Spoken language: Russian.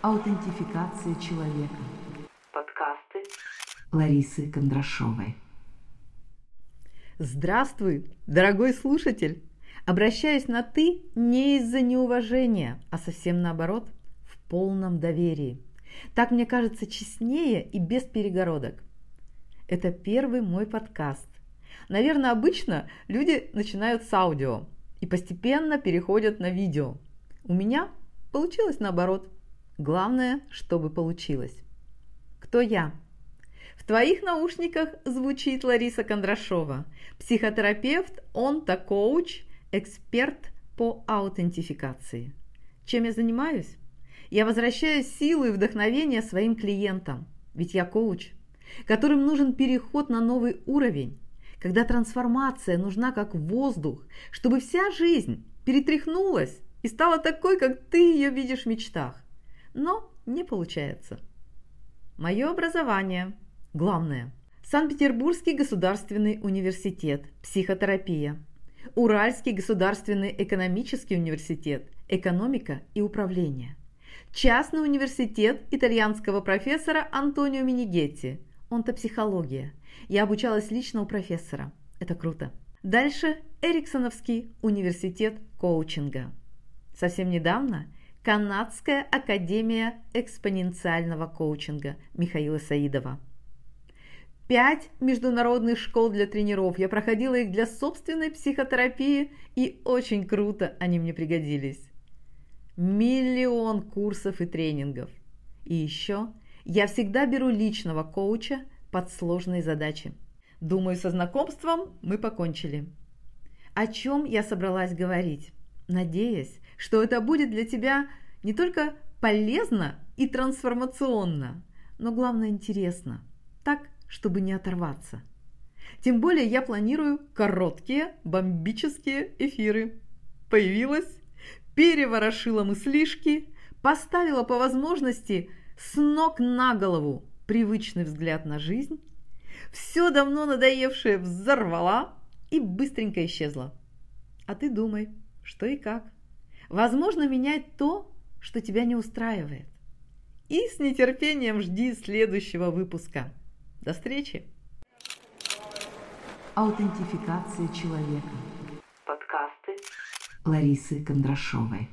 Аутентификация человека. Подкасты Ларисы Кондрашовой. Здравствуй, дорогой слушатель! Обращаюсь на «ты» не из-за неуважения, а совсем наоборот, в полном доверии. Так мне кажется честнее и без перегородок. Это первый мой подкаст. Наверное, обычно люди начинают с аудио и постепенно переходят на видео. У меня получилось наоборот – Главное, чтобы получилось. Кто я? В твоих наушниках звучит Лариса Кондрашова, психотерапевт, онто-коуч, эксперт по аутентификации. Чем я занимаюсь? Я возвращаю силу и вдохновение своим клиентам, ведь я коуч, которым нужен переход на новый уровень, когда трансформация нужна как воздух, чтобы вся жизнь перетряхнулась и стала такой, как ты ее видишь в мечтах но не получается. Мое образование. Главное. Санкт-Петербургский государственный университет. Психотерапия. Уральский государственный экономический университет. Экономика и управление. Частный университет итальянского профессора Антонио Минигетти. Онтопсихология. Я обучалась лично у профессора. Это круто. Дальше Эриксоновский университет коучинга. Совсем недавно Канадская академия экспоненциального коучинга Михаила Саидова. Пять международных школ для тренеров. Я проходила их для собственной психотерапии, и очень круто они мне пригодились. Миллион курсов и тренингов. И еще я всегда беру личного коуча под сложные задачи. Думаю, со знакомством мы покончили. О чем я собралась говорить? Надеюсь, что это будет для тебя не только полезно и трансформационно, но главное интересно, так, чтобы не оторваться. Тем более я планирую короткие бомбические эфиры. Появилась, переворошила мыслишки, поставила по возможности с ног на голову привычный взгляд на жизнь, все давно надоевшее взорвала и быстренько исчезла. А ты думай, что и как. Возможно, менять то, что тебя не устраивает. И с нетерпением жди следующего выпуска. До встречи! Аутентификация человека. Подкасты Ларисы Кондрашовой.